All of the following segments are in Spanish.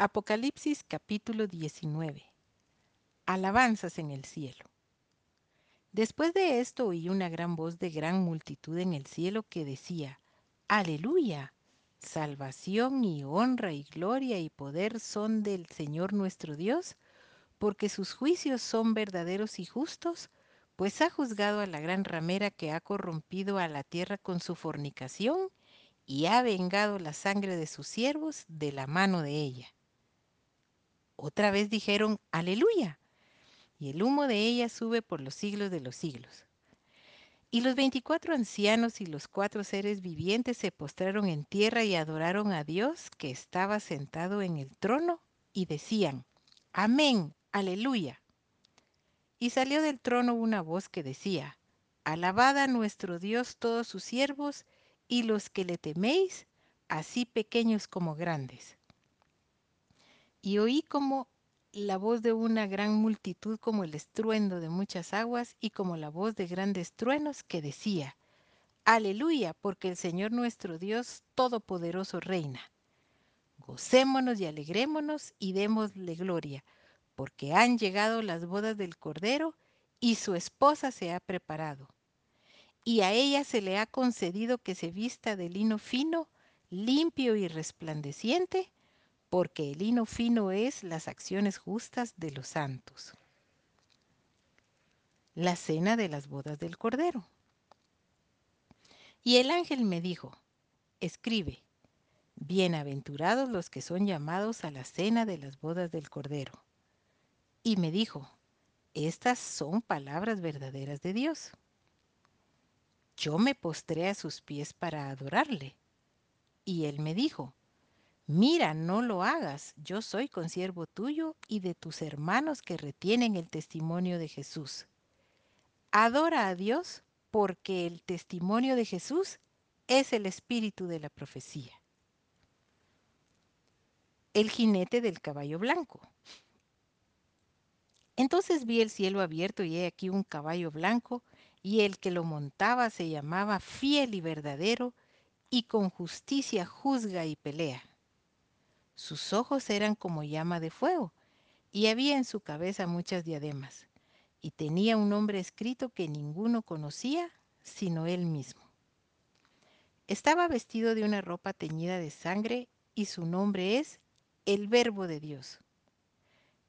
Apocalipsis capítulo 19. Alabanzas en el cielo. Después de esto oí una gran voz de gran multitud en el cielo que decía, Aleluya, salvación y honra y gloria y poder son del Señor nuestro Dios, porque sus juicios son verdaderos y justos, pues ha juzgado a la gran ramera que ha corrompido a la tierra con su fornicación y ha vengado la sangre de sus siervos de la mano de ella. Otra vez dijeron, aleluya, y el humo de ella sube por los siglos de los siglos. Y los veinticuatro ancianos y los cuatro seres vivientes se postraron en tierra y adoraron a Dios que estaba sentado en el trono y decían, Amén, aleluya. Y salió del trono una voz que decía, Alabad a nuestro Dios todos sus siervos y los que le teméis, así pequeños como grandes. Y oí como la voz de una gran multitud como el estruendo de muchas aguas y como la voz de grandes truenos que decía, Aleluya, porque el Señor nuestro Dios Todopoderoso reina. Gocémonos y alegrémonos y démosle gloria, porque han llegado las bodas del Cordero y su esposa se ha preparado. Y a ella se le ha concedido que se vista de lino fino, limpio y resplandeciente, porque el lino fino es las acciones justas de los santos. La cena de las bodas del Cordero. Y el ángel me dijo, escribe, bienaventurados los que son llamados a la cena de las bodas del Cordero. Y me dijo, estas son palabras verdaderas de Dios. Yo me postré a sus pies para adorarle. Y él me dijo, Mira, no lo hagas, yo soy consiervo tuyo y de tus hermanos que retienen el testimonio de Jesús. Adora a Dios porque el testimonio de Jesús es el espíritu de la profecía. El jinete del caballo blanco. Entonces vi el cielo abierto y he aquí un caballo blanco, y el que lo montaba se llamaba fiel y verdadero, y con justicia juzga y pelea. Sus ojos eran como llama de fuego, y había en su cabeza muchas diademas, y tenía un nombre escrito que ninguno conocía sino él mismo. Estaba vestido de una ropa teñida de sangre, y su nombre es el Verbo de Dios.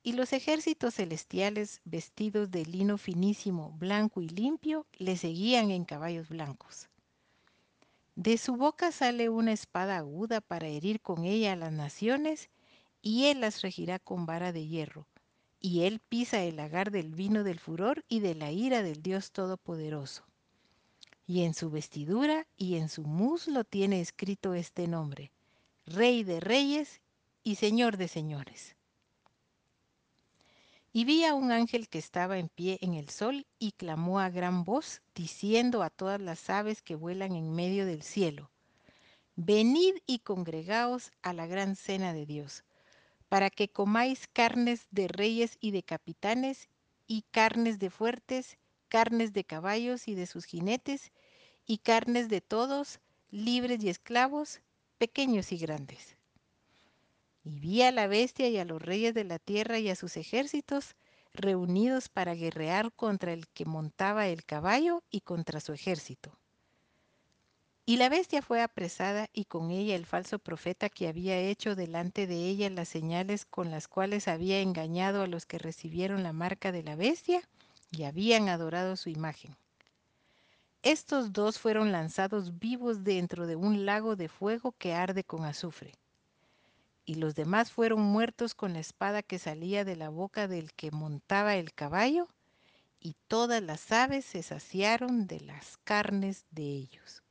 Y los ejércitos celestiales, vestidos de lino finísimo, blanco y limpio, le seguían en caballos blancos. De su boca sale una espada aguda para herir con ella a las naciones, y él las regirá con vara de hierro. Y él pisa el lagar del vino del furor y de la ira del Dios Todopoderoso. Y en su vestidura y en su muslo tiene escrito este nombre, Rey de Reyes y Señor de Señores. Y vi a un ángel que estaba en pie en el sol y clamó a gran voz, diciendo a todas las aves que vuelan en medio del cielo, Venid y congregaos a la gran cena de Dios, para que comáis carnes de reyes y de capitanes, y carnes de fuertes, carnes de caballos y de sus jinetes, y carnes de todos, libres y esclavos, pequeños y grandes y vi a la bestia y a los reyes de la tierra y a sus ejércitos reunidos para guerrear contra el que montaba el caballo y contra su ejército. Y la bestia fue apresada y con ella el falso profeta que había hecho delante de ella las señales con las cuales había engañado a los que recibieron la marca de la bestia y habían adorado su imagen. Estos dos fueron lanzados vivos dentro de un lago de fuego que arde con azufre y los demás fueron muertos con la espada que salía de la boca del que montaba el caballo, y todas las aves se saciaron de las carnes de ellos.